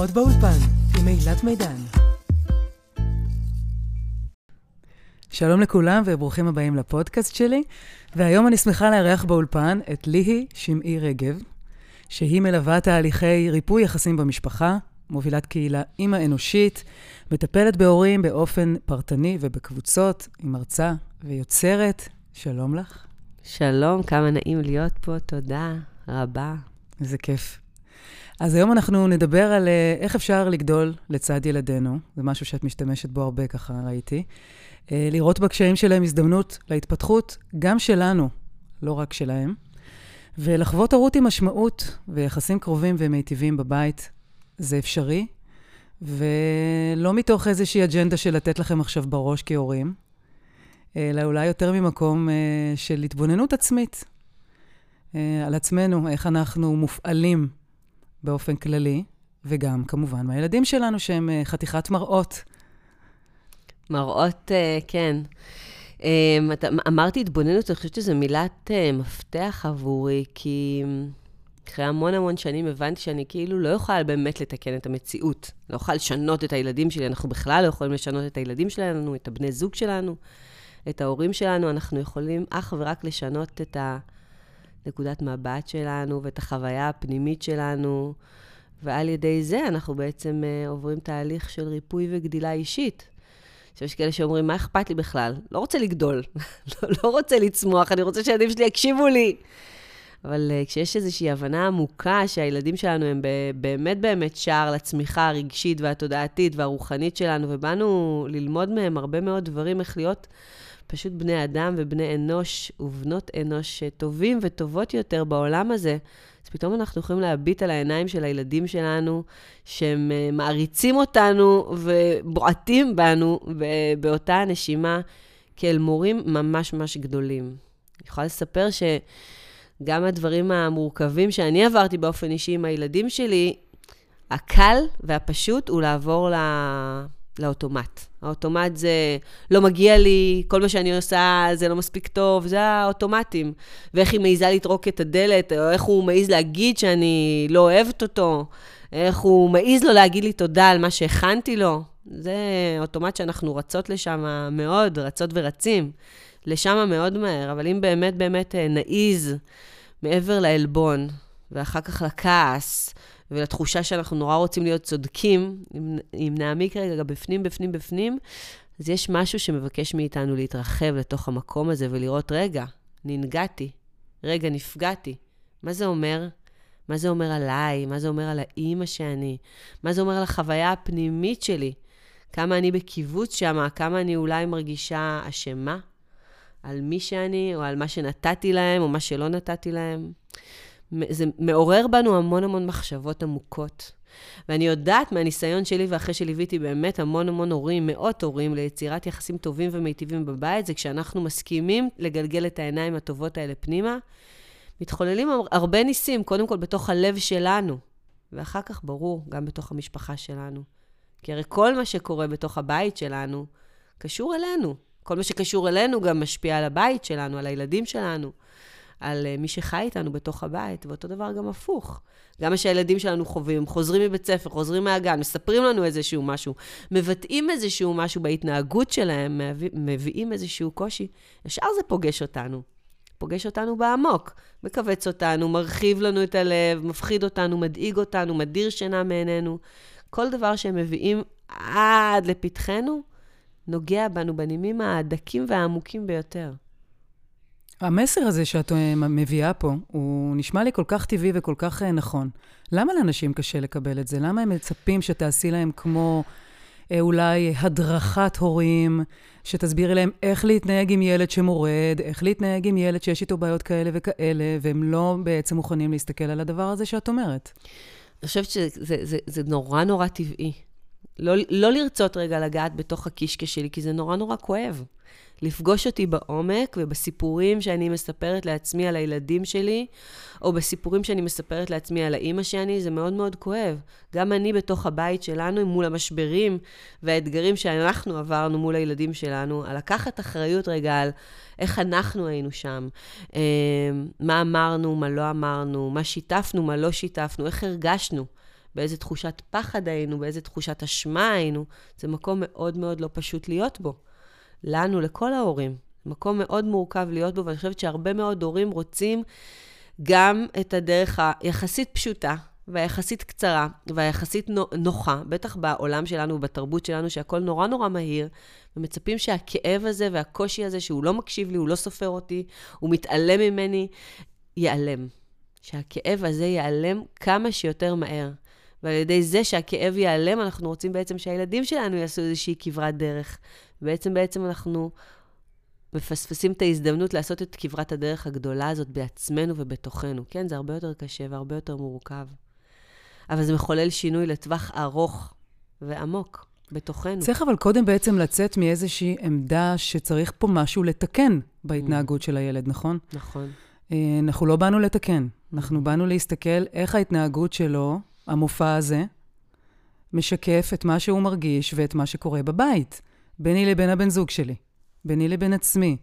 שיחות באולפן עם אילת מידן. שלום לכולם וברוכים הבאים לפודקאסט שלי, והיום אני שמחה לארח באולפן את ליהי שמעי רגב, שהיא מלווה תהליכי ריפוי יחסים במשפחה, מובילת קהילה אימא אנושית, מטפלת בהורים באופן פרטני ובקבוצות, היא מרצה ויוצרת. שלום לך. שלום, כמה נעים להיות פה, תודה רבה. איזה כיף. אז היום אנחנו נדבר על אה, איך אפשר לגדול לצד ילדינו, זה משהו שאת משתמשת בו הרבה, ככה ראיתי. אה, לראות בקשיים שלהם הזדמנות להתפתחות, גם שלנו, לא רק שלהם. ולחוות הורות עם משמעות ויחסים קרובים ומיטיבים בבית, זה אפשרי, ולא מתוך איזושהי אג'נדה של לתת לכם עכשיו בראש כהורים, אלא אולי יותר ממקום uh, של התבוננות עצמית על עצמנו, איך אנחנו מופעלים באופן כללי, וגם כמובן מהילדים שלנו שהם uh, חתיכת מראות. מראות, uh, כן. אתה, אמרתי התבוננות, אני חושבת שזו מילת uh, מפתח עבורי, כי אחרי המון המון שנים הבנתי שאני כאילו לא יכולה באמת לתקן את המציאות. לא יכולה לשנות את הילדים שלי, אנחנו בכלל לא יכולים לשנות את הילדים שלנו, את הבני זוג שלנו. את ההורים שלנו, אנחנו יכולים אך ורק לשנות את הנקודת מבט שלנו ואת החוויה הפנימית שלנו, ועל ידי זה אנחנו בעצם uh, עוברים תהליך של ריפוי וגדילה אישית. שיש כאלה שאומרים, מה אכפת לי בכלל? לא רוצה לגדול, לא, לא רוצה לצמוח, אני רוצה שהילדים שלי יקשיבו לי. אבל uh, כשיש איזושהי הבנה עמוקה שהילדים שלנו הם באמת באמת שער לצמיחה הרגשית והתודעתית והרוחנית שלנו, ובאנו ללמוד מהם הרבה מאוד דברים, איך להיות פשוט בני אדם ובני אנוש ובנות אנוש טובים וטובות יותר בעולם הזה, אז פתאום אנחנו יכולים להביט על העיניים של הילדים שלנו, שהם אה, מעריצים אותנו ובועטים בנו באותה הנשימה כאל מורים ממש ממש גדולים. אני יכולה לספר שגם הדברים המורכבים שאני עברתי באופן אישי עם הילדים שלי, הקל והפשוט הוא לעבור ל... לאוטומט. האוטומט זה לא מגיע לי, כל מה שאני עושה זה לא מספיק טוב, זה האוטומטים. ואיך היא מעיזה לטרוק את הדלת, או איך הוא מעז להגיד שאני לא אוהבת אותו, איך הוא מעז לו להגיד לי תודה על מה שהכנתי לו. זה אוטומט שאנחנו רצות לשם מאוד, רצות ורצים. לשם מאוד מהר, אבל אם באמת באמת אה, נעיז מעבר לעלבון, ואחר כך לכעס, ולתחושה שאנחנו נורא רוצים להיות צודקים, אם, אם נעמיק רגע בפנים, בפנים, בפנים, אז יש משהו שמבקש מאיתנו להתרחב לתוך המקום הזה ולראות, רגע, ננגעתי, רגע, נפגעתי. מה זה אומר? מה זה אומר עליי? מה זה אומר על האימא שאני? מה זה אומר על החוויה הפנימית שלי? כמה אני בקיבוץ שם, כמה אני אולי מרגישה אשמה על מי שאני, או על מה שנתתי להם, או מה שלא נתתי להם. זה מעורר בנו המון המון מחשבות עמוקות. ואני יודעת מהניסיון שלי, ואחרי שליוויתי באמת המון המון הורים, מאות הורים, ליצירת יחסים טובים ומיטיבים בבית, זה כשאנחנו מסכימים לגלגל את העיניים הטובות האלה פנימה, מתחוללים הרבה ניסים, קודם כל בתוך הלב שלנו, ואחר כך, ברור, גם בתוך המשפחה שלנו. כי הרי כל מה שקורה בתוך הבית שלנו, קשור אלינו. כל מה שקשור אלינו גם משפיע על הבית שלנו, על הילדים שלנו. על אה, מי שחי איתנו בתוך הבית, ואותו דבר גם הפוך. גם מה שהילדים שלנו חווים, חוזרים מבית ספר, חוזרים מהגן, מספרים לנו איזשהו משהו, מבטאים איזשהו משהו בהתנהגות שלהם, מביאים איזשהו קושי, ישר זה פוגש אותנו. פוגש אותנו בעמוק, מכווץ אותנו, מרחיב לנו את הלב, מפחיד אותנו, מדאיג אותנו, מדיר שינה מעינינו. כל דבר שהם מביאים עד לפתחנו, נוגע בנו בנימים הדקים והעמוקים ביותר. המסר הזה שאת אה, מביאה פה, הוא נשמע לי כל כך טבעי וכל כך אה, נכון. למה לאנשים קשה לקבל את זה? למה הם מצפים שתעשי להם כמו אה, אולי הדרכת הורים, שתסבירי להם איך להתנהג עם ילד שמורד, איך להתנהג עם ילד שיש איתו בעיות כאלה וכאלה, והם לא בעצם מוכנים להסתכל על הדבר הזה שאת אומרת? אני חושבת שזה זה, זה, זה נורא נורא טבעי. לא, לא לרצות רגע לגעת בתוך הקישקע שלי, כי זה נורא נורא כואב. לפגוש אותי בעומק ובסיפורים שאני מספרת לעצמי על הילדים שלי, או בסיפורים שאני מספרת לעצמי על האימא שאני, זה מאוד מאוד כואב. גם אני בתוך הבית שלנו, מול המשברים והאתגרים שאנחנו עברנו מול הילדים שלנו, על לקחת אחריות רגע על איך אנחנו היינו שם, אה, מה אמרנו, מה לא אמרנו, מה שיתפנו, מה לא שיתפנו, איך הרגשנו. באיזה תחושת פחד היינו, באיזה תחושת אשמה היינו. זה מקום מאוד מאוד לא פשוט להיות בו. לנו, לכל ההורים. מקום מאוד מורכב להיות בו, ואני חושבת שהרבה מאוד הורים רוצים גם את הדרך היחסית פשוטה, והיחסית קצרה, והיחסית נוחה, בטח בעולם שלנו ובתרבות שלנו, שהכל נורא נורא מהיר, ומצפים שהכאב הזה והקושי הזה, שהוא לא מקשיב לי, הוא לא סופר אותי, הוא מתעלם ממני, ייעלם. שהכאב הזה ייעלם כמה שיותר מהר. ועל ידי זה שהכאב ייעלם, אנחנו רוצים בעצם שהילדים שלנו יעשו איזושהי כברת דרך. בעצם, בעצם אנחנו מפספסים את ההזדמנות לעשות את כברת הדרך הגדולה הזאת בעצמנו ובתוכנו. כן, זה הרבה יותר קשה והרבה יותר מורכב. אבל זה מחולל שינוי לטווח ארוך ועמוק בתוכנו. צריך אבל קודם בעצם לצאת מאיזושהי עמדה שצריך פה משהו לתקן בהתנהגות mm. של הילד, נכון? נכון. אה, אנחנו לא באנו לתקן, אנחנו באנו להסתכל איך ההתנהגות שלו, המופע הזה, משקף את מה שהוא מרגיש ואת מה שקורה בבית, ביני לבין הבן זוג שלי, ביני לבין עצמי.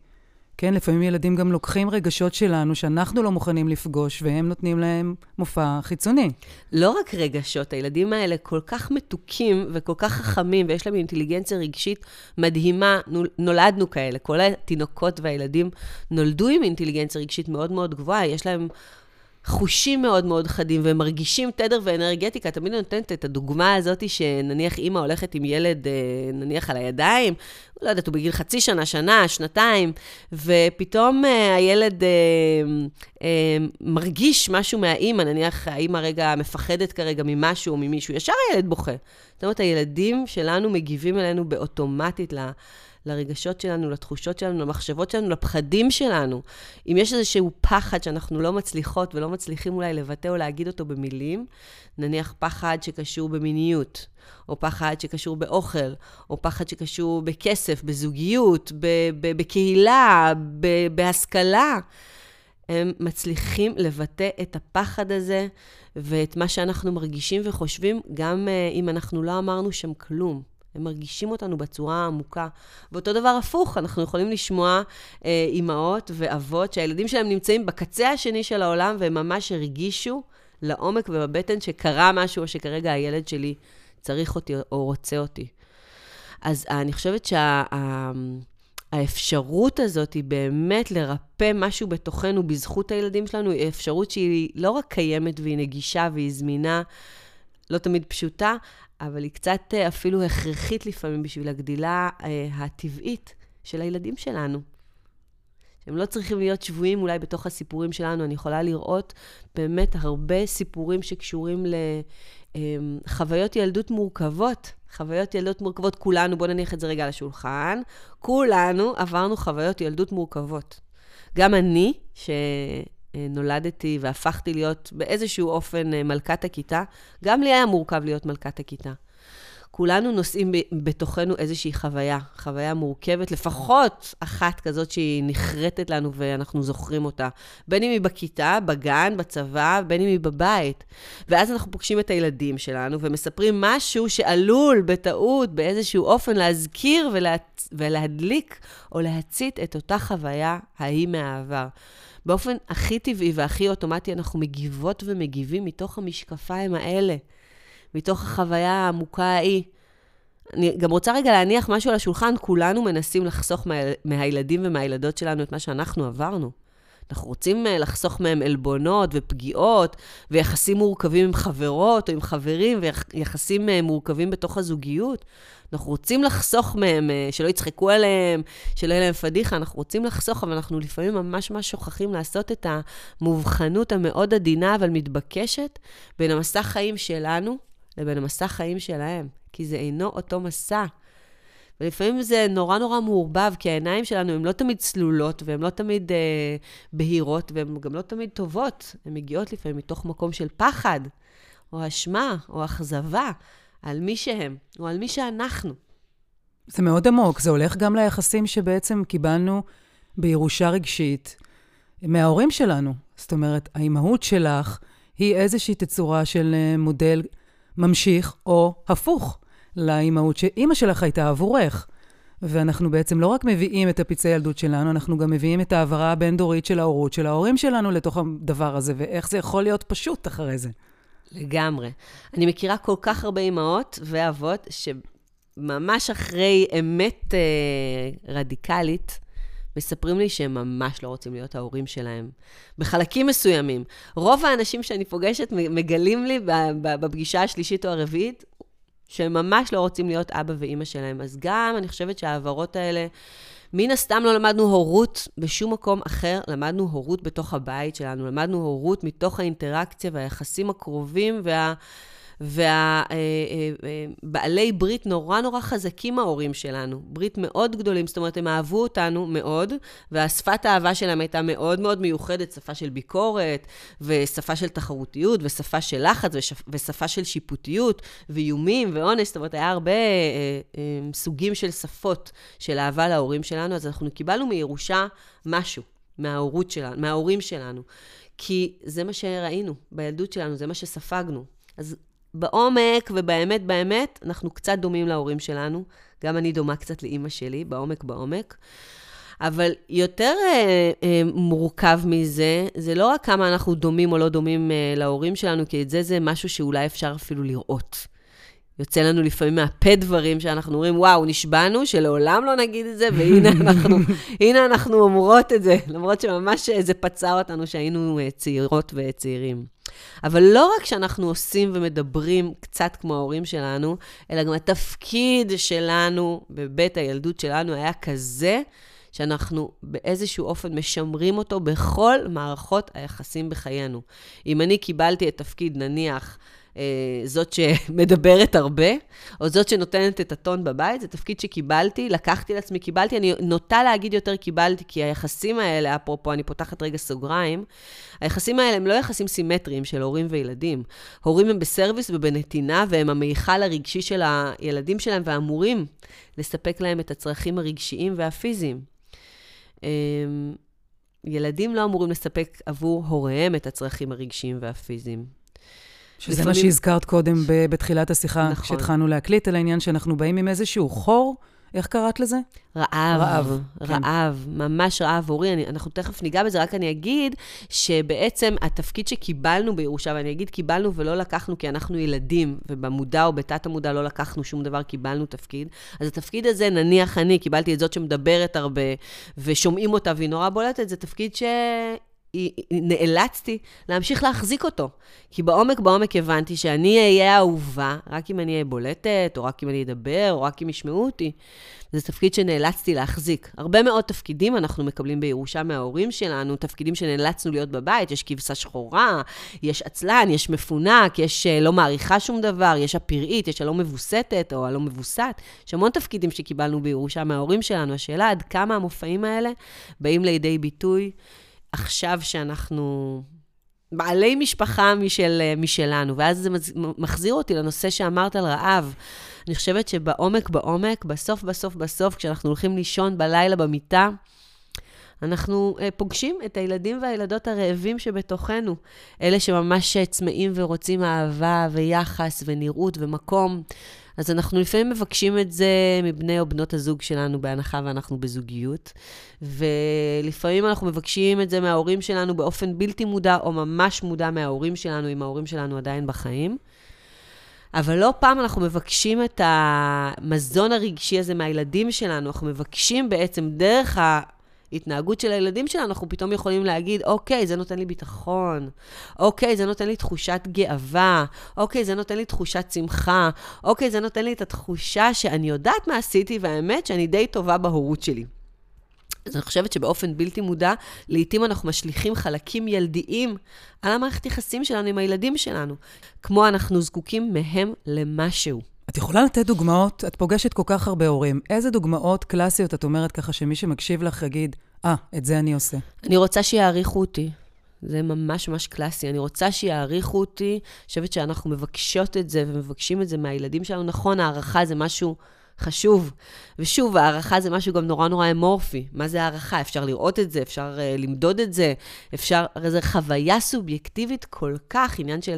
כן, לפעמים ילדים גם לוקחים רגשות שלנו שאנחנו לא מוכנים לפגוש, והם נותנים להם מופע חיצוני. לא רק רגשות, הילדים האלה כל כך מתוקים וכל כך חכמים, ויש להם אינטליגנציה רגשית מדהימה. נולדנו כאלה, כל התינוקות והילדים נולדו עם אינטליגנציה רגשית מאוד מאוד גבוהה, יש להם... חושים מאוד מאוד חדים, והם מרגישים תדר ואנרגטיקה. תמיד אני נותנת את הדוגמה הזאת, שנניח אימא הולכת עם ילד, אה, נניח על הידיים, לא יודעת, הוא בגיל חצי שנה, שנה, שנתיים, ופתאום אה, הילד אה, אה, מרגיש משהו מהאימא, נניח האימא רגע מפחדת כרגע ממשהו או ממישהו, ישר הילד בוכה. זאת אומרת, הילדים שלנו מגיבים אלינו באוטומטית ל... לרגשות שלנו, לתחושות שלנו, למחשבות שלנו, לפחדים שלנו. אם יש איזשהו פחד שאנחנו לא מצליחות ולא מצליחים אולי לבטא או להגיד אותו במילים, נניח פחד שקשור במיניות, או פחד שקשור באוכל, או פחד שקשור בכסף, בזוגיות, בקהילה, בהשכלה. הם מצליחים לבטא את הפחד הזה ואת מה שאנחנו מרגישים וחושבים, גם uh, אם אנחנו לא אמרנו שם כלום. הם מרגישים אותנו בצורה עמוקה. ואותו דבר הפוך, אנחנו יכולים לשמוע אה, אימהות ואבות שהילדים שלהם נמצאים בקצה השני של העולם, והם ממש הרגישו לעומק ובבטן שקרה משהו, או שכרגע הילד שלי צריך אותי או רוצה אותי. אז אני חושבת שה, הזאת היא באמת לרפא משהו בתוכנו בזכות הילדים שלנו, היא אפשרות שהיא לא רק קיימת והיא נגישה והיא זמינה, לא תמיד פשוטה, אבל היא קצת אה, אפילו הכרחית לפעמים בשביל הגדילה אה, הטבעית של הילדים שלנו. הם לא צריכים להיות שבויים אולי בתוך הסיפורים שלנו. אני יכולה לראות באמת הרבה סיפורים שקשורים לחוויות אה, ילדות מורכבות. חוויות ילדות מורכבות, כולנו, בואו נניח את זה רגע על השולחן, כולנו עברנו חוויות ילדות מורכבות. גם אני, ש... אה, נולדתי והפכתי להיות באיזשהו אופן אה, מלכת הכיתה, גם לי היה מורכב להיות מלכת הכיתה. כולנו נושאים בתוכנו איזושהי חוויה, חוויה מורכבת, לפחות אחת כזאת שהיא נחרטת לנו ואנחנו זוכרים אותה. בין אם היא בכיתה, בגן, בצבא, בין אם היא בבית. ואז אנחנו פוגשים את הילדים שלנו ומספרים משהו שעלול בטעות, באיזשהו אופן, להזכיר ולה... ולהדליק או להצית את אותה חוויה ההיא מהעבר. באופן הכי טבעי והכי אוטומטי אנחנו מגיבות ומגיבים מתוך המשקפיים האלה, מתוך החוויה העמוקה ההיא. אני גם רוצה רגע להניח משהו על השולחן, כולנו מנסים לחסוך מה, מהילדים ומהילדות שלנו את מה שאנחנו עברנו. אנחנו רוצים אה, לחסוך מהם עלבונות ופגיעות, ויחסים מורכבים עם חברות או עם חברים, ויחסים אה, מורכבים בתוך הזוגיות. אנחנו רוצים לחסוך מהם, אה, שלא יצחקו עליהם, שלא יהיה להם פדיחה, אנחנו רוצים לחסוך, אבל אנחנו לפעמים ממש ממש שוכחים לעשות את המובחנות המאוד עדינה, אבל מתבקשת, בין המסע חיים שלנו לבין המסע חיים שלהם, כי זה אינו אותו מסע. ולפעמים זה נורא נורא מעורבב, כי העיניים שלנו הן לא תמיד צלולות, והן לא תמיד אה, בהירות, והן גם לא תמיד טובות. הן מגיעות לפעמים מתוך מקום של פחד, או אשמה, או אכזבה, על מי שהם, או על מי שאנחנו. זה מאוד עמוק, זה הולך גם ליחסים שבעצם קיבלנו בירושה רגשית מההורים שלנו. זאת אומרת, האימהות שלך היא איזושהי תצורה של אה, מודל ממשיך או הפוך. לאימהות שאימא שלך הייתה עבורך. ואנחנו בעצם לא רק מביאים את הפצעי ילדות שלנו, אנחנו גם מביאים את העברה הבין-דורית של ההורות של ההורים שלנו לתוך הדבר הזה, ואיך זה יכול להיות פשוט אחרי זה. לגמרי. אני מכירה כל כך הרבה אימהות ואבות שממש אחרי אמת אה, רדיקלית, מספרים לי שהם ממש לא רוצים להיות ההורים שלהם. בחלקים מסוימים. רוב האנשים שאני פוגשת מגלים לי בפגישה השלישית או הרביעית, שהם ממש לא רוצים להיות אבא ואימא שלהם. אז גם אני חושבת שההעברות האלה, מן הסתם לא למדנו הורות בשום מקום אחר, למדנו הורות בתוך הבית שלנו, למדנו הורות מתוך האינטראקציה והיחסים הקרובים וה... והבעלי אה, אה, ברית נורא נורא חזקים ההורים שלנו, ברית מאוד גדולים, זאת אומרת, הם אהבו אותנו מאוד, והשפת האהבה שלהם הייתה מאוד מאוד מיוחדת, שפה של ביקורת, ושפה של תחרותיות, ושפה של לחץ, ושפה של שיפוטיות, ואיומים, ואונס, זאת אומרת, היה הרבה אה, אה, סוגים של שפות של אהבה להורים שלנו, אז אנחנו קיבלנו מירושה משהו. מההורות שלנו, מההורים שלנו. כי זה מה שראינו בילדות שלנו, זה מה שספגנו. אז בעומק ובאמת באמת, אנחנו קצת דומים להורים שלנו. גם אני דומה קצת לאימא שלי, בעומק בעומק. אבל יותר אה, אה, מורכב מזה, זה לא רק כמה אנחנו דומים או לא דומים אה, להורים שלנו, כי את זה זה משהו שאולי אפשר אפילו לראות. יוצא לנו לפעמים מהפה דברים שאנחנו אומרים, וואו, נשבענו שלעולם לא נגיד את זה, והנה אנחנו, הנה אנחנו אומרות את זה, למרות שממש זה פצע אותנו שהיינו אה, צעירות וצעירים. אבל לא רק שאנחנו עושים ומדברים קצת כמו ההורים שלנו, אלא גם התפקיד שלנו בבית הילדות שלנו היה כזה, שאנחנו באיזשהו אופן משמרים אותו בכל מערכות היחסים בחיינו. אם אני קיבלתי את תפקיד, נניח, זאת שמדברת הרבה, או זאת שנותנת את הטון בבית, זה תפקיד שקיבלתי, לקחתי לעצמי, קיבלתי, אני נוטה להגיד יותר קיבלתי, כי היחסים האלה, אפרופו, אני פותחת רגע סוגריים, היחסים האלה הם לא יחסים סימטריים של הורים וילדים. הורים הם בסרוויס ובנתינה, והם המיכל הרגשי של הילדים שלהם, ואמורים לספק להם את הצרכים הרגשיים והפיזיים. אמ, ילדים לא אמורים לספק עבור הוריהם את הצרכים הרגשיים והפיזיים. שזה לפעמים... מה שהזכרת קודם בתחילת השיחה, נכון. כשהתחלנו להקליט, על העניין שאנחנו באים עם איזשהו חור. איך קראת לזה? רעב. רעב. רעב, כן. ממש רעב הורי. אני, אנחנו תכף ניגע בזה, רק אני אגיד שבעצם התפקיד שקיבלנו בירושה, ואני אגיד קיבלנו ולא לקחנו כי אנחנו ילדים, ובמודע או בתת המודע לא לקחנו שום דבר, קיבלנו תפקיד. אז התפקיד הזה, נניח אני, קיבלתי את זאת שמדברת הרבה, ושומעים אותה והיא נורא בולטת, זה תפקיד ש... נאלצתי להמשיך להחזיק אותו. כי בעומק בעומק הבנתי שאני אהיה אהובה רק אם אני אהיה בולטת, או רק אם אני אדבר, או רק אם ישמעו אותי. זה תפקיד שנאלצתי להחזיק. הרבה מאוד תפקידים אנחנו מקבלים בירושה מההורים שלנו, תפקידים שנאלצנו להיות בבית, יש כבשה שחורה, יש עצלן, יש מפונק, יש אה, לא מעריכה שום דבר, יש הפראית, יש הלא מבוסתת או הלא מבוסת. יש המון תפקידים שקיבלנו בירושה מההורים שלנו. השאלה עד כמה המופעים האלה באים לידי ביטוי. עכשיו שאנחנו בעלי משפחה משל, משלנו, ואז זה מחזיר אותי לנושא שאמרת על רעב. אני חושבת שבעומק בעומק, בסוף בסוף בסוף, כשאנחנו הולכים לישון בלילה במיטה, אנחנו uh, פוגשים את הילדים והילדות הרעבים שבתוכנו, אלה שממש צמאים ורוצים אהבה ויחס ונראות ומקום. אז אנחנו לפעמים מבקשים את זה מבני או בנות הזוג שלנו, בהנחה ואנחנו בזוגיות, ולפעמים אנחנו מבקשים את זה מההורים שלנו באופן בלתי מודע, או ממש מודע מההורים שלנו, אם ההורים שלנו עדיין בחיים. אבל לא פעם אנחנו מבקשים את המזון הרגשי הזה מהילדים שלנו, אנחנו מבקשים בעצם דרך ההתנהגות של הילדים שלנו, אנחנו פתאום יכולים להגיד, אוקיי, זה נותן לי ביטחון, אוקיי, זה נותן לי תחושת גאווה, אוקיי, זה נותן לי תחושת שמחה, אוקיי, זה נותן לי את התחושה שאני יודעת מה עשיתי, והאמת שאני די טובה בהורות שלי. אז אני חושבת שבאופן בלתי מודע, לעתים אנחנו משליכים חלקים ילדיים על המערכת יחסים שלנו עם הילדים שלנו, כמו אנחנו זקוקים מהם למשהו. את יכולה לתת דוגמאות? את פוגשת כל כך הרבה הורים. איזה דוגמאות קלאסיות את אומרת ככה שמי שמקשיב לך יגיד, אה, ah, את זה אני עושה? אני רוצה שיעריכו אותי. זה ממש ממש קלאסי. אני רוצה שיעריכו אותי. אני חושבת שאנחנו מבקשות את זה ומבקשים את זה מהילדים שלנו. נכון, הערכה זה משהו חשוב. ושוב, הערכה זה משהו גם נורא נורא אמורפי. מה זה הערכה? אפשר לראות את זה, אפשר uh, למדוד את זה, אפשר... הרי זו חוויה סובייקטיבית כל כך, עניין של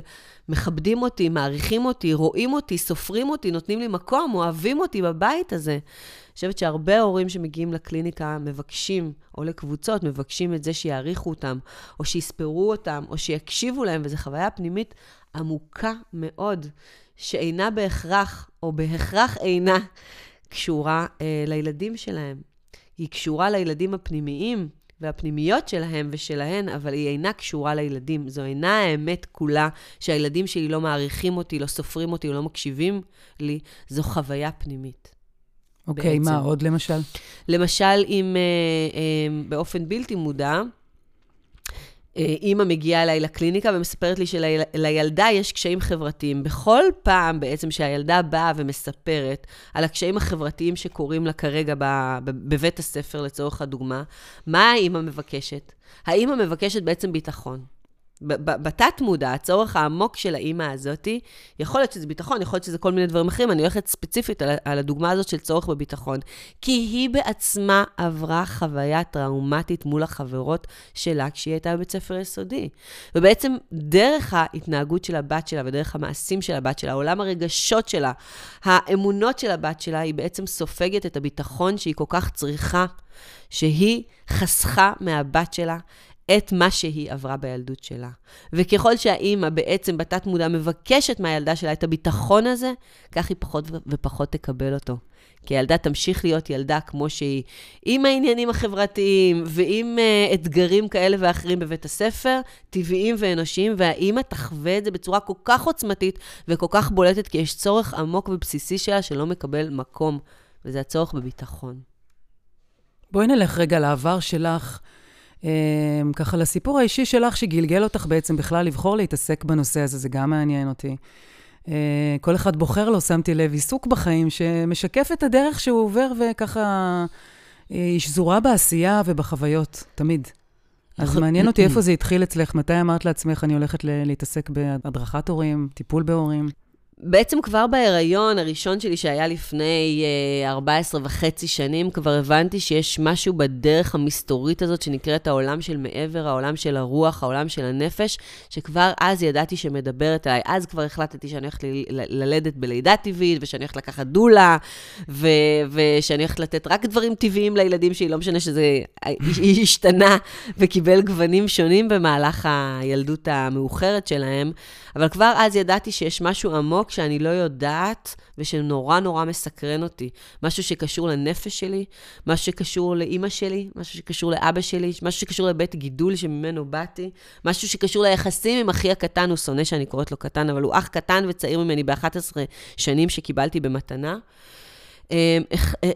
מכבדים אותי, מעריכים אותי, רואים אותי, סופרים אותי, נותנים לי מקום, אוהבים אותי בבית הזה. אני חושבת שהרבה הורים שמגיעים לקליניקה מבקשים, או לקבוצות, מבקשים את זה שיעריכו אותם, או שיספרו אותם, או שיקשיבו להם, וזו חוויה פנימית עמוקה מאוד, שאינה בהכרח, או בהכרח אינה, קשורה אה, לילדים שלהם. היא קשורה לילדים הפנימיים והפנימיות שלהם ושלהן, אבל היא אינה קשורה לילדים. זו אינה האמת כולה שהילדים שלי לא מעריכים אותי, לא סופרים אותי, לא מקשיבים לי. זו חוויה פנימית. אוקיי, okay, מה עוד למשל? למשל, אם אה, אה, באופן בלתי מודע, אימא מגיעה אליי לקליניקה ומספרת לי שלילדה יש קשיים חברתיים. בכל פעם בעצם שהילדה באה ומספרת על הקשיים החברתיים שקורים לה כרגע בבית הספר, לצורך הדוגמה, מה האימא מבקשת? האימא מבקשת בעצם ביטחון. בתת-מודע, הצורך העמוק של האימא הזאתי, יכול להיות שזה ביטחון, יכול להיות שזה כל מיני דברים אחרים, אני הולכת ספציפית על, על הדוגמה הזאת של צורך בביטחון. כי היא בעצמה עברה חוויה טראומטית מול החברות שלה כשהיא הייתה בבית ספר יסודי. ובעצם דרך ההתנהגות של הבת שלה ודרך המעשים של הבת שלה, עולם הרגשות שלה, האמונות של הבת שלה, היא בעצם סופגת את הביטחון שהיא כל כך צריכה, שהיא חסכה מהבת שלה את מה שהיא עברה בילדות שלה. וככל שהאימא בעצם בתת מודע מבקשת מהילדה שלה את הביטחון הזה, כך היא פחות ופחות תקבל אותו. כי הילדה תמשיך להיות ילדה כמו שהיא, עם העניינים החברתיים ועם uh, אתגרים כאלה ואחרים בבית הספר, טבעיים ואנושיים, והאימא תחווה את זה בצורה כל כך עוצמתית וכל כך בולטת, כי יש צורך עמוק ובסיסי שלה שלא מקבל מקום, וזה הצורך בביטחון. בואי נלך רגע לעבר שלך. אמ, ככה לסיפור האישי שלך, שגלגל אותך בעצם בכלל לבחור להתעסק בנושא הזה, זה גם מעניין אותי. אה, כל אחד בוחר לו, שמתי לב, עיסוק בחיים שמשקף את הדרך שהוא עובר וככה אה, היא שזורה בעשייה ובחוויות, תמיד. אז. מעניין אותי איפה זה התחיל אצלך, מתי אמרת לעצמך, אני הולכת להתעסק בהדרכת הורים, טיפול בהורים? בעצם כבר בהיריון הראשון שלי, שהיה לפני uh, 14 וחצי שנים, כבר הבנתי שיש משהו בדרך המסתורית הזאת שנקראת העולם של מעבר, העולם של הרוח, העולם של הנפש, שכבר אז ידעתי שמדברת אליי. אז כבר החלטתי שאני הולכת ללדת בלידה טבעית, ושאני הולכת לקחת דולה, ו- ושאני הולכת לתת רק דברים טבעיים לילדים שלי, לא משנה שזה השתנה וקיבל גוונים שונים במהלך הילדות המאוחרת שלהם, אבל כבר אז ידעתי שיש משהו עמוק. עמוק שאני לא יודעת ושנורא נורא מסקרן אותי. משהו שקשור לנפש שלי, משהו שקשור לאימא שלי, משהו שקשור לאבא שלי, משהו שקשור לבית גידול שממנו באתי, משהו שקשור ליחסים עם אחי הקטן, הוא שונא שאני קוראת לו קטן, אבל הוא אח קטן וצעיר ממני ב-11 שנים שקיבלתי במתנה. אמ,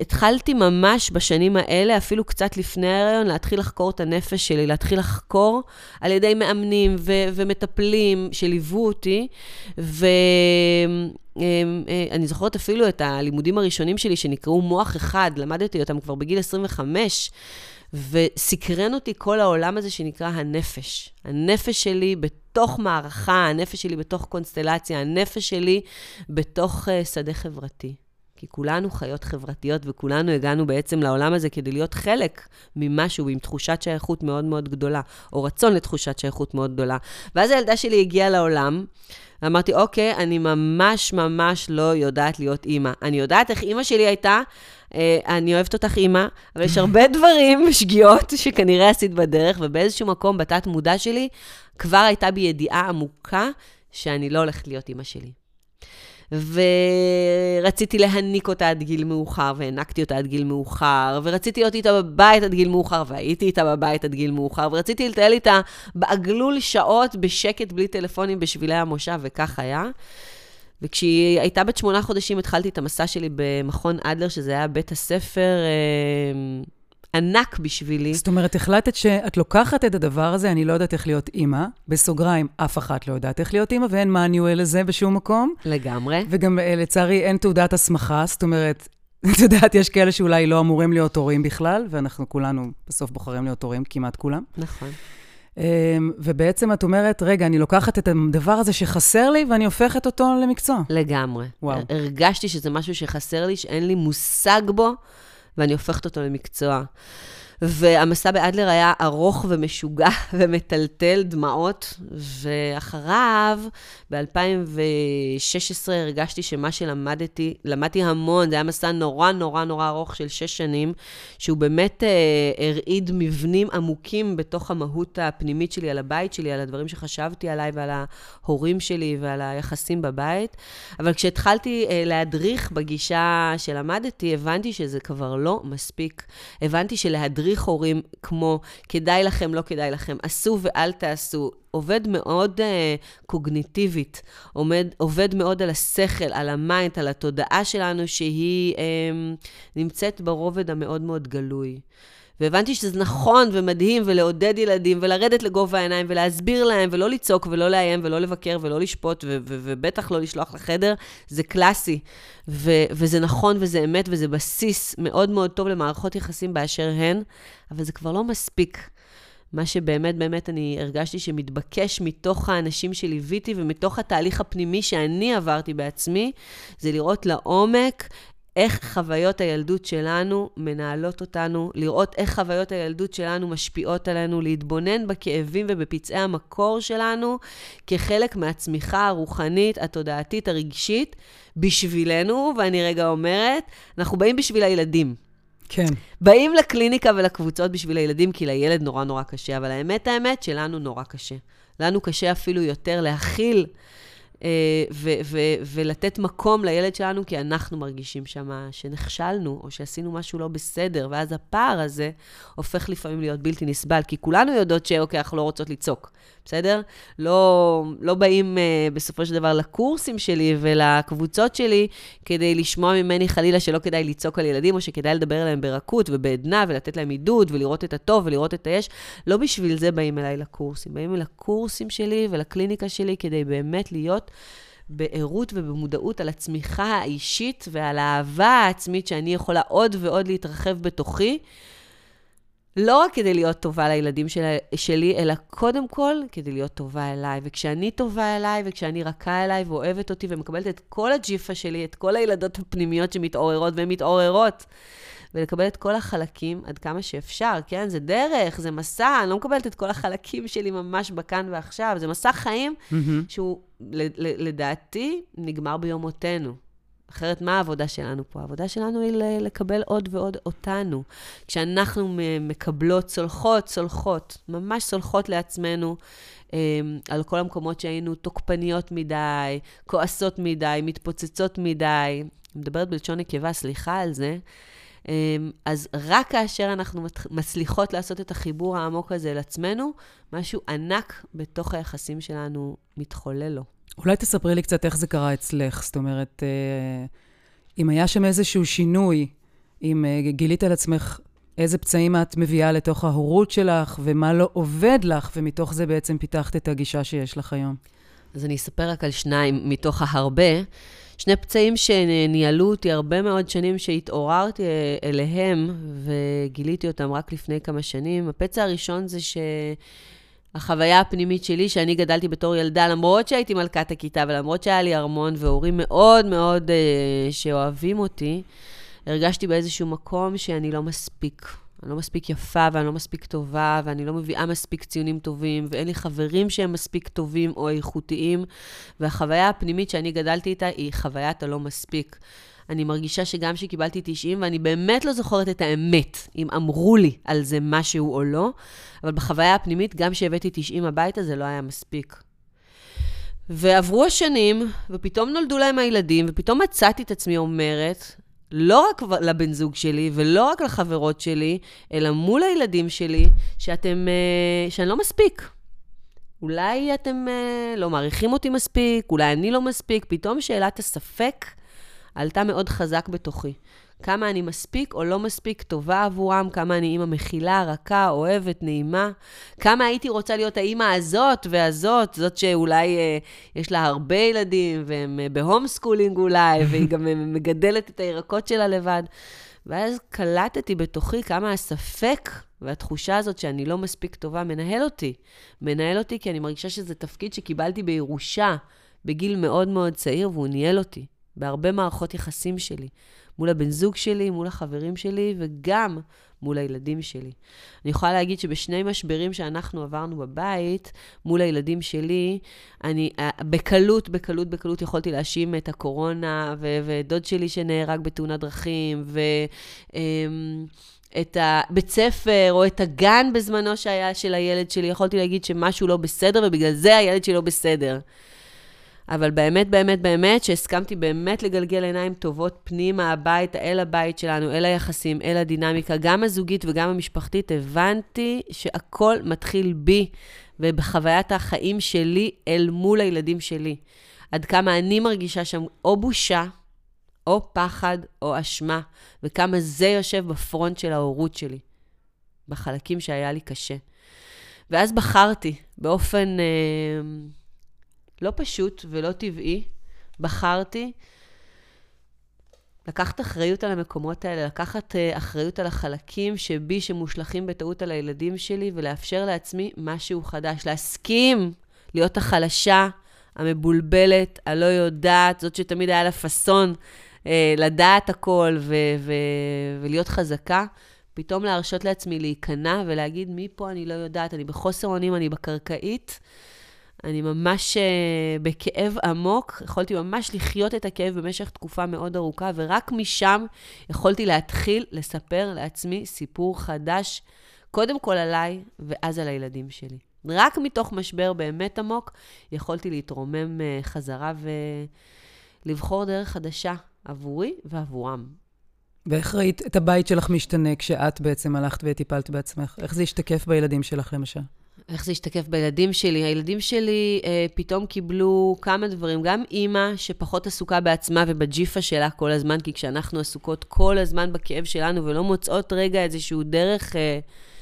התחלתי ממש בשנים האלה, אפילו קצת לפני ההריון, להתחיל לחקור את הנפש שלי, להתחיל לחקור על ידי מאמנים ו- ומטפלים שליוו אותי, ואני אמ, אה, זוכרת אפילו את הלימודים הראשונים שלי שנקראו מוח אחד, למדתי אותם כבר בגיל 25. וסקרן אותי כל העולם הזה שנקרא הנפש. הנפש שלי בתוך מערכה, הנפש שלי בתוך קונסטלציה, הנפש שלי בתוך uh, שדה חברתי. כי כולנו חיות חברתיות וכולנו הגענו בעצם לעולם הזה כדי להיות חלק ממשהו עם תחושת שייכות מאוד מאוד גדולה, או רצון לתחושת שייכות מאוד גדולה. ואז הילדה שלי הגיעה לעולם, ואמרתי, אוקיי, אני ממש ממש לא יודעת להיות אימא. אני יודעת איך אימא שלי הייתה, אה, אני אוהבת אותך אימא, אבל יש הרבה דברים, שגיאות, שכנראה עשית בדרך, ובאיזשהו מקום, בתת מודע שלי, כבר הייתה בי ידיעה עמוקה שאני לא הולכת להיות אימא שלי. ורציתי להניק אותה עד גיל מאוחר, והענקתי אותה עד גיל מאוחר, ורציתי להיות איתה בבית עד גיל מאוחר, והייתי איתה בבית עד גיל מאוחר, ורציתי לטייל איתה בעגלול שעות בשקט, בלי טלפונים, בשבילי המושב, וכך היה. וכשהיא הייתה בת שמונה חודשים, התחלתי את המסע שלי במכון אדלר, שזה היה בית הספר... אה, ענק בשבילי. זאת אומרת, החלטת שאת לוקחת את הדבר הזה, אני לא יודעת איך להיות אימא, בסוגריים, אף אחת לא יודעת איך להיות אימא, ואין מאניואל לזה בשום מקום. לגמרי. וגם אה, לצערי אין תעודת הסמכה, זאת אומרת, את יודעת, יש כאלה שאולי לא אמורים להיות הורים בכלל, ואנחנו כולנו בסוף בוחרים להיות הורים, כמעט כולם. נכון. אמ, ובעצם את אומרת, רגע, אני לוקחת את הדבר הזה שחסר לי, ואני הופכת אותו למקצוע. לגמרי. וואו. הרגשתי שזה משהו שחסר לי, שאין לי מושג בו. ואני הופכת אותו למקצוע. והמסע באדלר היה ארוך ומשוגע ומטלטל דמעות, ואחריו, ב-2016 הרגשתי שמה שלמדתי, למדתי המון, זה היה מסע נורא נורא נורא ארוך של שש שנים, שהוא באמת אה, הרעיד מבנים עמוקים בתוך המהות הפנימית שלי, על הבית שלי, על הדברים שחשבתי עליי ועל ההורים שלי ועל היחסים בבית. אבל כשהתחלתי אה, להדריך בגישה שלמדתי, הבנתי שזה כבר לא מספיק. הבנתי שלהדריך הורים כמו כדאי לכם, לא כדאי לכם, עשו ואל תעשו, עובד מאוד אה, קוגניטיבית, עומד, עובד מאוד על השכל, על ה mind, על התודעה שלנו, שהיא אמ, נמצאת ברובד המאוד מאוד גלוי. והבנתי שזה נכון ומדהים, ולעודד ילדים, ולרדת לגובה העיניים, ולהסביר להם, ולא לצעוק, ולא לאיים, ולא לבקר, ולא לשפוט, ו- ו- ובטח לא לשלוח לחדר, זה קלאסי. ו- וזה נכון, וזה אמת, וזה בסיס מאוד מאוד טוב למערכות יחסים באשר הן, אבל זה כבר לא מספיק. מה שבאמת באמת אני הרגשתי שמתבקש מתוך האנשים שליוויתי ומתוך התהליך הפנימי שאני עברתי בעצמי, זה לראות לעומק איך חוויות הילדות שלנו מנהלות אותנו, לראות איך חוויות הילדות שלנו משפיעות עלינו, להתבונן בכאבים ובפצעי המקור שלנו כחלק מהצמיחה הרוחנית, התודעתית, הרגשית, בשבילנו, ואני רגע אומרת, אנחנו באים בשביל הילדים. כן. באים לקליניקה ולקבוצות בשביל הילדים, כי לילד נורא נורא קשה, אבל האמת, האמת, שלנו נורא קשה. לנו קשה אפילו יותר להכיל ו- ו- ולתת מקום לילד שלנו, כי אנחנו מרגישים שם שנכשלנו, או שעשינו משהו לא בסדר, ואז הפער הזה הופך לפעמים להיות בלתי נסבל, כי כולנו יודעות שאוקיי, אנחנו לא רוצות לצעוק, בסדר? לא, לא באים uh, בסופו של דבר לקורסים שלי ולקבוצות שלי כדי לשמוע ממני חלילה שלא כדאי לצעוק על ילדים, או שכדאי לדבר עליהם ברכות ובעדנה, ולתת להם עידוד, ולראות את הטוב ולראות את היש. לא בשביל זה באים אליי לקורסים. באים אל הקורסים שלי ולקליניקה שלי כדי באמת להיות בערות ובמודעות על הצמיחה האישית ועל האהבה העצמית שאני יכולה עוד ועוד להתרחב בתוכי. לא רק כדי להיות טובה לילדים של, שלי, אלא קודם כל כדי להיות טובה אליי. וכשאני טובה אליי, וכשאני רכה אליי ואוהבת אותי ומקבלת את כל הג'יפה שלי, את כל הילדות הפנימיות שמתעוררות והן מתעוררות, ולקבל את כל החלקים עד כמה שאפשר, כן? זה דרך, זה מסע, אני לא מקבלת את כל החלקים שלי ממש בכאן ועכשיו, זה מסע חיים mm-hmm. שהוא, לדעתי, נגמר ביום מותנו. אחרת, מה העבודה שלנו פה? העבודה שלנו היא לקבל עוד ועוד אותנו. כשאנחנו מקבלות, צולחות, צולחות, ממש צולחות לעצמנו אמ, על כל המקומות שהיינו תוקפניות מדי, כועסות מדי, מתפוצצות מדי. אני מדברת בלשון נקבה, סליחה על זה. אמ, אז רק כאשר אנחנו מצליחות לעשות את החיבור העמוק הזה אל עצמנו, משהו ענק בתוך היחסים שלנו מתחולל לו. אולי תספרי לי קצת איך זה קרה אצלך. זאת אומרת, אה, אם היה שם איזשהו שינוי, אם אה, גילית על עצמך איזה פצעים את מביאה לתוך ההורות שלך, ומה לא עובד לך, ומתוך זה בעצם פיתחת את הגישה שיש לך היום. אז אני אספר רק על שניים מתוך ההרבה. שני פצעים שניהלו אותי הרבה מאוד שנים שהתעוררתי אליהם, וגיליתי אותם רק לפני כמה שנים. הפצע הראשון זה ש... החוויה הפנימית שלי, שאני גדלתי בתור ילדה, למרות שהייתי מלכת הכיתה ולמרות שהיה לי ארמון והורים מאוד מאוד אה, שאוהבים אותי, הרגשתי באיזשהו מקום שאני לא מספיק. אני לא מספיק יפה ואני לא מספיק טובה ואני לא מביאה מספיק ציונים טובים ואין לי חברים שהם מספיק טובים או איכותיים. והחוויה הפנימית שאני גדלתי איתה היא חוויית הלא מספיק. אני מרגישה שגם כשקיבלתי 90, ואני באמת לא זוכרת את האמת, אם אמרו לי על זה משהו או לא, אבל בחוויה הפנימית, גם כשהבאתי 90 הביתה, זה לא היה מספיק. ועברו השנים, ופתאום נולדו להם הילדים, ופתאום מצאתי את עצמי אומרת, לא רק לבן זוג שלי, ולא רק לחברות שלי, אלא מול הילדים שלי, שאתם, אה, שאני לא מספיק. אולי אתם אה, לא מעריכים אותי מספיק, אולי אני לא מספיק, פתאום שאלת הספק עלתה מאוד חזק בתוכי. כמה אני מספיק או לא מספיק טובה עבורם, כמה אני אימא מכילה, רכה, אוהבת, נעימה, כמה הייתי רוצה להיות האימא הזאת והזאת, זאת שאולי אה, יש לה הרבה ילדים והם אה, ב home schooling אולי, והיא גם אה, מגדלת את הירקות שלה לבד. ואז קלטתי בתוכי כמה הספק והתחושה הזאת שאני לא מספיק טובה מנהל אותי. מנהל אותי כי אני מרגישה שזה תפקיד שקיבלתי בירושה בגיל מאוד מאוד צעיר, והוא ניהל אותי. בהרבה מערכות יחסים שלי, מול הבן זוג שלי, מול החברים שלי, וגם מול הילדים שלי. אני יכולה להגיד שבשני משברים שאנחנו עברנו בבית, מול הילדים שלי, אני אה, בקלות, בקלות, בקלות יכולתי להאשים את הקורונה, ו- ודוד שלי שנהרג בתאונת דרכים, ו... אמ, את הבית ספר או את הגן בזמנו שהיה של הילד שלי, יכולתי להגיד שמשהו לא בסדר ובגלל זה הילד שלי לא בסדר. אבל באמת, באמת, באמת, שהסכמתי באמת לגלגל עיניים טובות פנימה הביתה, אל הבית שלנו, אל היחסים, אל הדינמיקה, גם הזוגית וגם המשפחתית, הבנתי שהכל מתחיל בי ובחוויית החיים שלי אל מול הילדים שלי. עד כמה אני מרגישה שם או בושה, או פחד, או אשמה, וכמה זה יושב בפרונט של ההורות שלי, בחלקים שהיה לי קשה. ואז בחרתי באופן... אה, לא פשוט ולא טבעי, בחרתי לקחת אחריות על המקומות האלה, לקחת uh, אחריות על החלקים שבי שמושלכים בטעות על הילדים שלי, ולאפשר לעצמי משהו חדש. להסכים להיות החלשה, המבולבלת, הלא יודעת, זאת שתמיד היה לה פאסון uh, לדעת הכל ו- ו- ולהיות חזקה. פתאום להרשות לעצמי להיכנע ולהגיד, מפה אני לא יודעת, אני בחוסר אונים, אני בקרקעית. אני ממש uh, בכאב עמוק, יכולתי ממש לחיות את הכאב במשך תקופה מאוד ארוכה, ורק משם יכולתי להתחיל לספר לעצמי סיפור חדש, קודם כל עליי, ואז על הילדים שלי. רק מתוך משבר באמת עמוק, יכולתי להתרומם uh, חזרה ולבחור דרך חדשה עבורי ועבורם. ואיך ראית את הבית שלך משתנה כשאת בעצם הלכת וטיפלת בעצמך? איך זה השתקף בילדים שלך, למשל? איך זה השתקף בילדים שלי? הילדים שלי אה, פתאום קיבלו כמה דברים. גם אימא שפחות עסוקה בעצמה ובג'יפה שלה כל הזמן, כי כשאנחנו עסוקות כל הזמן בכאב שלנו ולא מוצאות רגע איזשהו דרך אה,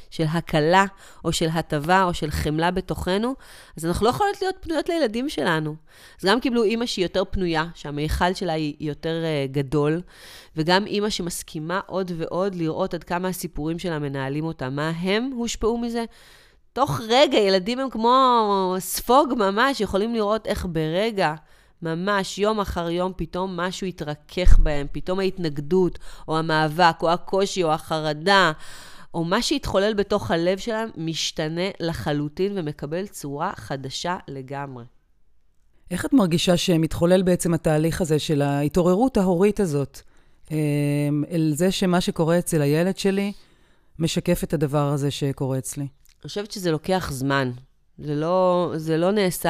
של הקלה, או של הטבה, או של חמלה בתוכנו, אז אנחנו לא יכולות להיות פנויות לילדים שלנו. אז גם קיבלו אימא שהיא יותר פנויה, שהמיכל שלה היא יותר אה, גדול, וגם אימא שמסכימה עוד ועוד לראות עד כמה הסיפורים שלה מנהלים אותה. מה הם הושפעו מזה? תוך רגע, ילדים הם כמו ספוג ממש, יכולים לראות איך ברגע, ממש יום אחר יום, פתאום משהו התרכך בהם, פתאום ההתנגדות, או המאבק, או הקושי, או החרדה, או מה שהתחולל בתוך הלב שלהם, משתנה לחלוטין ומקבל צורה חדשה לגמרי. איך את מרגישה שמתחולל בעצם התהליך הזה של ההתעוררות ההורית הזאת, אמ, אל זה שמה שקורה אצל הילד שלי משקף את הדבר הזה שקורה אצלי? אני חושבת שזה לוקח זמן. זה לא, זה לא נעשה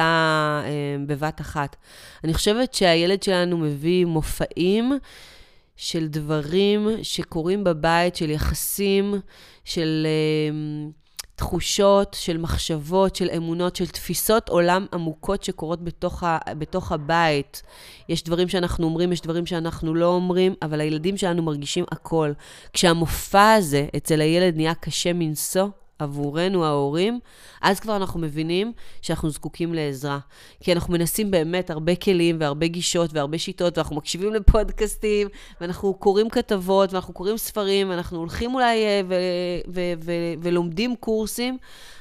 אה, בבת אחת. אני חושבת שהילד שלנו מביא מופעים של דברים שקורים בבית, של יחסים, של אה, תחושות, של מחשבות, של אמונות, של תפיסות עולם עמוקות שקורות בתוך, ה, בתוך הבית. יש דברים שאנחנו אומרים, יש דברים שאנחנו לא אומרים, אבל הילדים שלנו מרגישים הכל. כשהמופע הזה אצל הילד נהיה קשה מנשוא, עבורנו ההורים, אז כבר אנחנו מבינים שאנחנו זקוקים לעזרה. כי אנחנו מנסים באמת הרבה כלים והרבה גישות והרבה שיטות, ואנחנו מקשיבים לפודקאסטים, ואנחנו קוראים כתבות, ואנחנו קוראים ספרים, ואנחנו הולכים אולי אה, ו- ו- ו- ולומדים קורסים,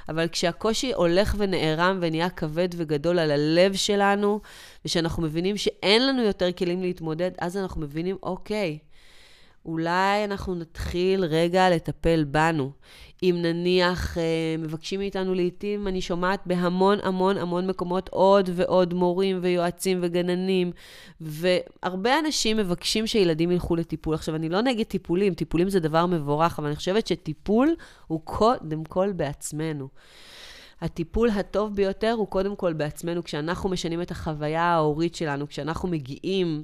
אבל כשהקושי הולך ונערם ונהיה כבד וגדול על הלב שלנו, ושאנחנו מבינים שאין לנו יותר כלים להתמודד, אז אנחנו מבינים, אוקיי, אולי אנחנו נתחיל רגע לטפל בנו. אם נניח אה, מבקשים מאיתנו לעתים, אני שומעת בהמון המון המון מקומות עוד ועוד מורים ויועצים וגננים, והרבה אנשים מבקשים שילדים ילכו לטיפול. עכשיו, אני לא נגד טיפולים, טיפולים זה דבר מבורך, אבל אני חושבת שטיפול הוא קודם כל בעצמנו. הטיפול הטוב ביותר הוא קודם כל בעצמנו, כשאנחנו משנים את החוויה ההורית שלנו, כשאנחנו מגיעים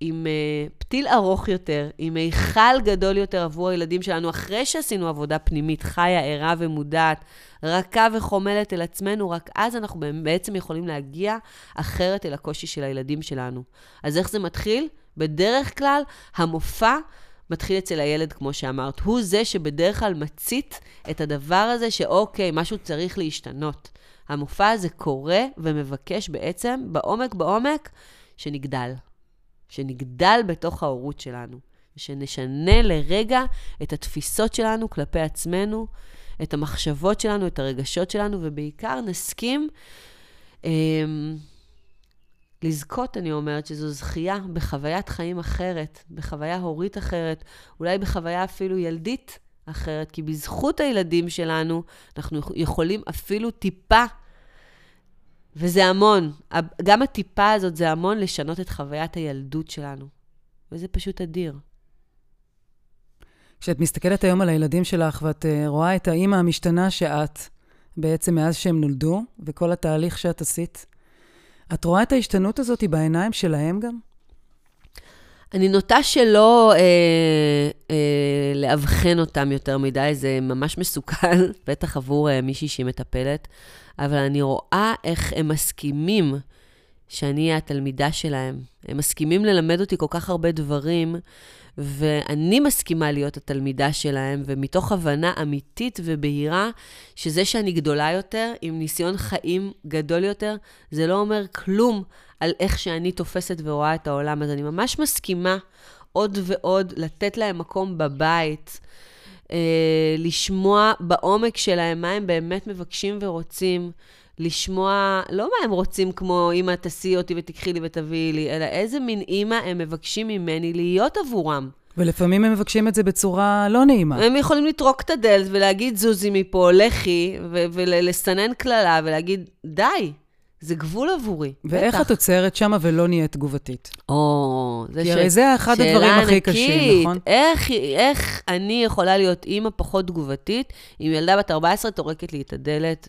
עם uh, פתיל ארוך יותר, עם מיכל גדול יותר עבור הילדים שלנו, אחרי שעשינו עבודה פנימית חיה, ערה ומודעת, רכה וחומלת אל עצמנו, רק אז אנחנו בעצם יכולים להגיע אחרת אל הקושי של הילדים שלנו. אז איך זה מתחיל? בדרך כלל, המופע מתחיל אצל הילד, כמו שאמרת. הוא זה שבדרך כלל מצית את הדבר הזה שאוקיי, משהו צריך להשתנות. המופע הזה קורה ומבקש בעצם, בעומק בעומק, שנגדל. שנגדל בתוך ההורות שלנו, ושנשנה לרגע את התפיסות שלנו כלפי עצמנו, את המחשבות שלנו, את הרגשות שלנו, ובעיקר נסכים אה, לזכות, אני אומרת, שזו זכייה בחוויית חיים אחרת, בחוויה הורית אחרת, אולי בחוויה אפילו ילדית אחרת, כי בזכות הילדים שלנו, אנחנו יכולים אפילו טיפה, וזה המון, גם הטיפה הזאת זה המון לשנות את חוויית הילדות שלנו, וזה פשוט אדיר. כשאת מסתכלת היום על הילדים שלך ואת uh, רואה את האימא המשתנה שאת, בעצם מאז שהם נולדו, וכל התהליך שאת עשית, את רואה את ההשתנות הזאת בעיניים שלהם גם? אני נוטה שלא אה, אה, לאבחן אותם יותר מדי, זה ממש מסוכן, בטח עבור אה, מישהי שהיא מטפלת, אבל אני רואה איך הם מסכימים שאני אהיה התלמידה שלהם. הם מסכימים ללמד אותי כל כך הרבה דברים, ואני מסכימה להיות התלמידה שלהם, ומתוך הבנה אמיתית ובהירה, שזה שאני גדולה יותר, עם ניסיון חיים גדול יותר, זה לא אומר כלום על איך שאני תופסת ורואה את העולם. אז אני ממש מסכימה עוד ועוד לתת להם מקום בבית, אה, לשמוע בעומק שלהם מה הם באמת מבקשים ורוצים. לשמוע, לא מה הם רוצים כמו אמא תסיעי אותי ותקחי לי ותביאי לי, אלא איזה מין אמא הם מבקשים ממני להיות עבורם. ולפעמים הם מבקשים את זה בצורה לא נעימה. הם יכולים לטרוק את הדלת ולהגיד, זוזי מפה, לכי, ולסנן קללה ולהגיד, די, זה גבול עבורי. ואיך בטח. את עוצרת שמה ולא נהיית תגובתית? או, זה כי ש... הרי זה אחד הדברים הכי ענקית. קשים, נכון? איך, איך אני יכולה להיות אימא פחות תגובתית, אם ילדה בת 14 טורקת לי את הדלת?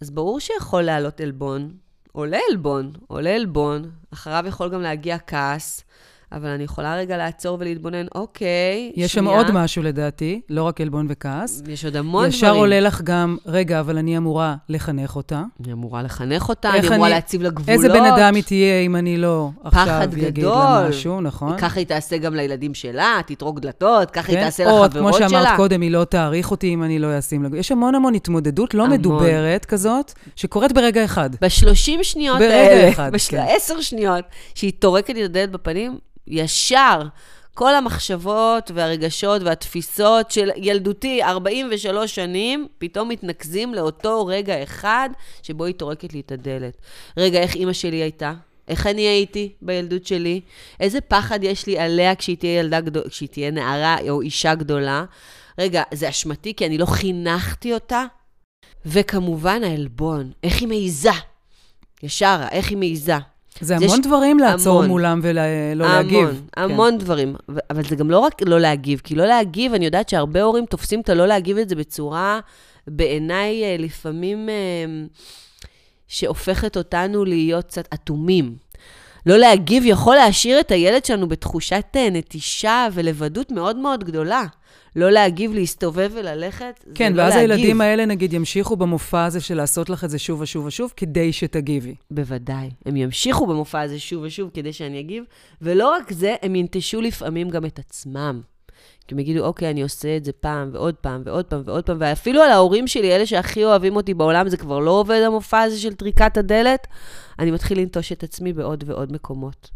אז ברור שיכול לעלות עלבון. עולה עלבון, עולה עלבון, אחריו יכול גם להגיע כעס. אבל אני יכולה רגע לעצור ולהתבונן, אוקיי, יש שנייה. שם עוד משהו לדעתי, לא רק עלבון וכעס. יש עוד המון ישר דברים. ישר עולה לך גם, רגע, אבל אני אמורה לחנך אותה. אני אמורה לחנך אותה, אני אמורה להציב לה גבולות. איזה בן אדם היא תהיה אם אני לא עכשיו אגיד לה משהו, נכון? ככה היא תעשה גם לילדים שלה, תתרוק דלתות, ככה כן? היא תעשה לחברות שלה. או, כמו שאמרת קודם, היא לא תעריך אותי אם אני לא אשים לה... יש המון המון התמודדות לא המון. מדוברת כזאת, שקורית ברגע אחד. ב-30 שניות האלה, ב-10 כן. שניות, שהיא טורקת לי את הדלת בפנים, ישר כל המחשבות והרגשות והתפיסות של ילדותי, 43 שנים, פתאום מתנקזים לאותו רגע אחד שבו היא טורקת לי את הדלת. רגע, איך אימא שלי הייתה? איך אני הייתי בילדות שלי? איזה פחד יש לי עליה כשהיא תהיה ילדה גדולה, כשהיא תהיה נערה או אישה גדולה? רגע, זה אשמתי כי אני לא חינכתי אותה? וכמובן העלבון, איך היא מעיזה? ישר, איך היא מעיזה? זה המון ש... דברים לעצור המון, מולם ולא המון, להגיב. המון, כן. המון דברים. אבל זה גם לא רק לא להגיב, כי לא להגיב, אני יודעת שהרבה הורים תופסים את הלא להגיב את זה בצורה, בעיניי, אה, לפעמים, אה, שהופכת אותנו להיות קצת אטומים. לא להגיב יכול להשאיר את הילד שלנו בתחושת אה, נטישה ולבדות מאוד מאוד גדולה. לא להגיב, להסתובב וללכת, כן, זה לא להגיב. כן, ואז הילדים האלה, נגיד, ימשיכו במופע הזה של לעשות לך את זה שוב ושוב ושוב, כדי שתגיבי. בוודאי. הם ימשיכו במופע הזה שוב ושוב כדי שאני אגיב, ולא רק זה, הם ינטשו לפעמים גם את עצמם. כי הם יגידו, אוקיי, אני עושה את זה פעם ועוד פעם ועוד פעם ועוד פעם, ואפילו על ההורים שלי, אלה שהכי אוהבים אותי בעולם, זה כבר לא עובד המופע הזה של טריקת הדלת, אני מתחיל לנטוש את עצמי בעוד ועוד מקומות.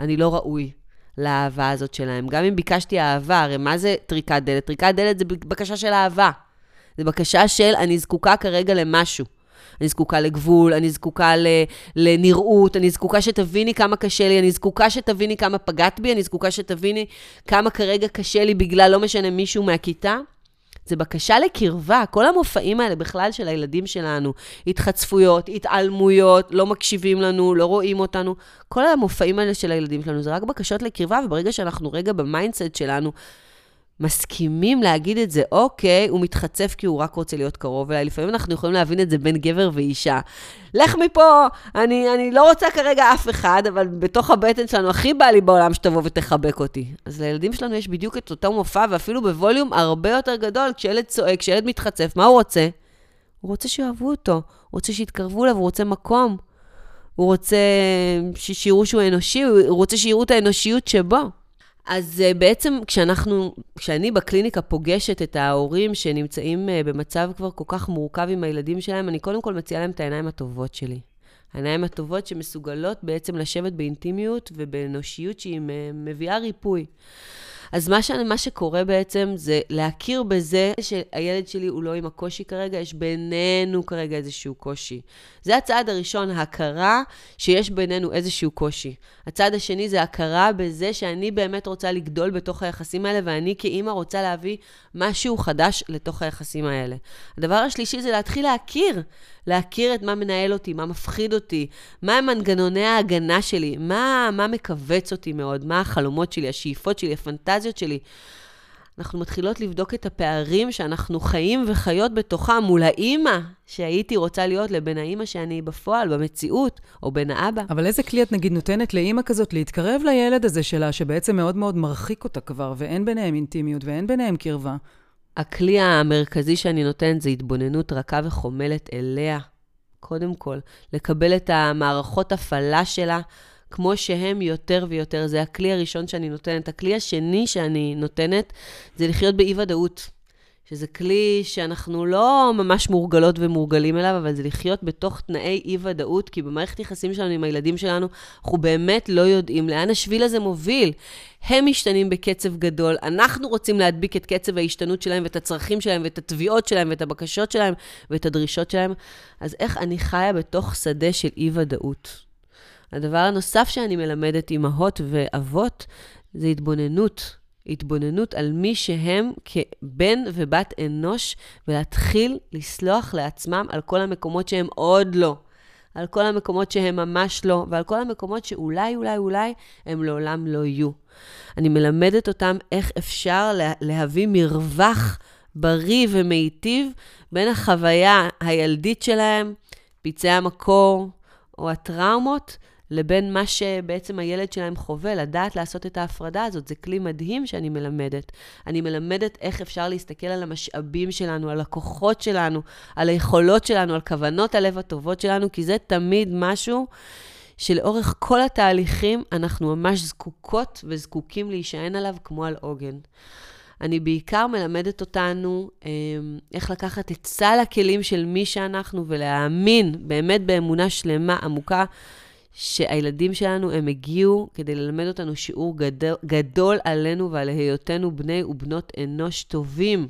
אני לא ראוי. לאהבה הזאת שלהם. גם אם ביקשתי אהבה, הרי מה זה טריקת דלת? טריקת דלת זה בקשה של אהבה. זה בקשה של אני זקוקה כרגע למשהו. אני זקוקה לגבול, אני זקוקה לנראות, אני זקוקה שתביני כמה קשה לי, אני זקוקה שתביני כמה פגעת בי, אני זקוקה שתביני כמה כרגע קשה לי בגלל לא משנה מישהו מהכיתה. זה בקשה לקרבה. כל המופעים האלה בכלל של הילדים שלנו, התחצפויות, התעלמויות, לא מקשיבים לנו, לא רואים אותנו, כל המופעים האלה של הילדים שלנו זה רק בקשות לקרבה, וברגע שאנחנו רגע ב mindset שלנו, מסכימים להגיד את זה, אוקיי, הוא מתחצף כי הוא רק רוצה להיות קרוב אליי. לפעמים אנחנו יכולים להבין את זה בין גבר ואישה. לך מפה, אני, אני לא רוצה כרגע אף אחד, אבל בתוך הבטן שלנו הכי בא לי בעולם שתבוא ותחבק אותי. אז לילדים שלנו יש בדיוק את אותו מופע, ואפילו בווליום הרבה יותר גדול. כשילד צועק, כשילד מתחצף, מה הוא רוצה? הוא רוצה שיאהבו אותו, הוא רוצה שיתקרבו אליו, הוא רוצה מקום. הוא רוצה שיראו שהוא אנושי, הוא רוצה שיראו את האנושיות שבו. אז uh, בעצם כשאנחנו, כשאני בקליניקה פוגשת את ההורים שנמצאים uh, במצב כבר כל כך מורכב עם הילדים שלהם, אני קודם כל מציעה להם את העיניים הטובות שלי. העיניים הטובות שמסוגלות בעצם לשבת באינטימיות ובאנושיות שהיא מביאה ריפוי. אז מה, ש... מה שקורה בעצם זה להכיר בזה שהילד שלי הוא לא עם הקושי כרגע, יש בינינו כרגע איזשהו קושי. זה הצעד הראשון, הכרה שיש בינינו איזשהו קושי. הצעד השני זה הכרה בזה שאני באמת רוצה לגדול בתוך היחסים האלה, ואני כאימא רוצה להביא משהו חדש לתוך היחסים האלה. הדבר השלישי זה להתחיל להכיר, להכיר את מה מנהל אותי, מה מפחיד אותי, מה הם מנגנוני ההגנה שלי, מה, מה מכווץ אותי מאוד, מה החלומות שלי, השאיפות שלי, הפנטזיות שלי. אנחנו מתחילות לבדוק את הפערים שאנחנו חיים וחיות בתוכם מול האימא שהייתי רוצה להיות לבין האימא שאני בפועל, במציאות, או בין האבא. אבל איזה כלי את נגיד נותנת לאימא כזאת להתקרב לילד הזה שלה, שבעצם מאוד מאוד מרחיק אותה כבר, ואין ביניהם אינטימיות ואין ביניהם קרבה? הכלי המרכזי שאני נותנת זה התבוננות רכה וחומלת אליה, קודם כל. לקבל את המערכות הפעלה שלה. כמו שהם יותר ויותר. זה הכלי הראשון שאני נותנת. הכלי השני שאני נותנת זה לחיות באי-ודאות. שזה כלי שאנחנו לא ממש מורגלות ומורגלים אליו, אבל זה לחיות בתוך תנאי אי-ודאות, כי במערכת יחסים שלנו עם הילדים שלנו, אנחנו באמת לא יודעים לאן השביל הזה מוביל. הם משתנים בקצב גדול, אנחנו רוצים להדביק את קצב ההשתנות שלהם ואת הצרכים שלהם ואת התביעות שלהם ואת הבקשות שלהם ואת הדרישות שלהם. אז איך אני חיה בתוך שדה של אי-ודאות? הדבר הנוסף שאני מלמדת אימהות ואבות זה התבוננות. התבוננות על מי שהם כבן ובת אנוש, ולהתחיל לסלוח לעצמם על כל המקומות שהם עוד לא. על כל המקומות שהם ממש לא, ועל כל המקומות שאולי, אולי, אולי הם לעולם לא יהיו. אני מלמדת אותם איך אפשר לה, להביא מרווח בריא ומיטיב בין החוויה הילדית שלהם, פצעי המקור או הטראומות, לבין מה שבעצם הילד שלהם חווה, לדעת לעשות את ההפרדה הזאת. זה כלי מדהים שאני מלמדת. אני מלמדת איך אפשר להסתכל על המשאבים שלנו, על הכוחות שלנו, על היכולות שלנו, על כוונות הלב הטובות שלנו, כי זה תמיד משהו שלאורך כל התהליכים אנחנו ממש זקוקות וזקוקים להישען עליו כמו על עוגן. אני בעיקר מלמדת אותנו אה, איך לקחת את סל הכלים של מי שאנחנו ולהאמין באמת באמונה שלמה, עמוקה, שהילדים שלנו, הם הגיעו כדי ללמד אותנו שיעור גדול, גדול עלינו ועל היותנו בני ובנות אנוש טובים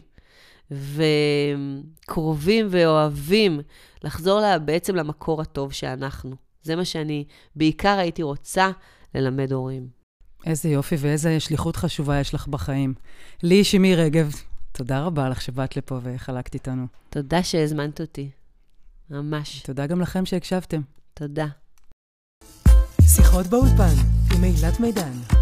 וקרובים ואוהבים, לחזור לה, בעצם למקור הטוב שאנחנו. זה מה שאני בעיקר הייתי רוצה ללמד הורים. איזה יופי ואיזה שליחות חשובה יש לך בחיים. לי, שמי רגב, תודה רבה לך שבאת לפה וחלקת איתנו. תודה שהזמנת אותי. ממש. תודה גם לכם שהקשבתם. תודה. שיחות באולפן עם אילת מידן.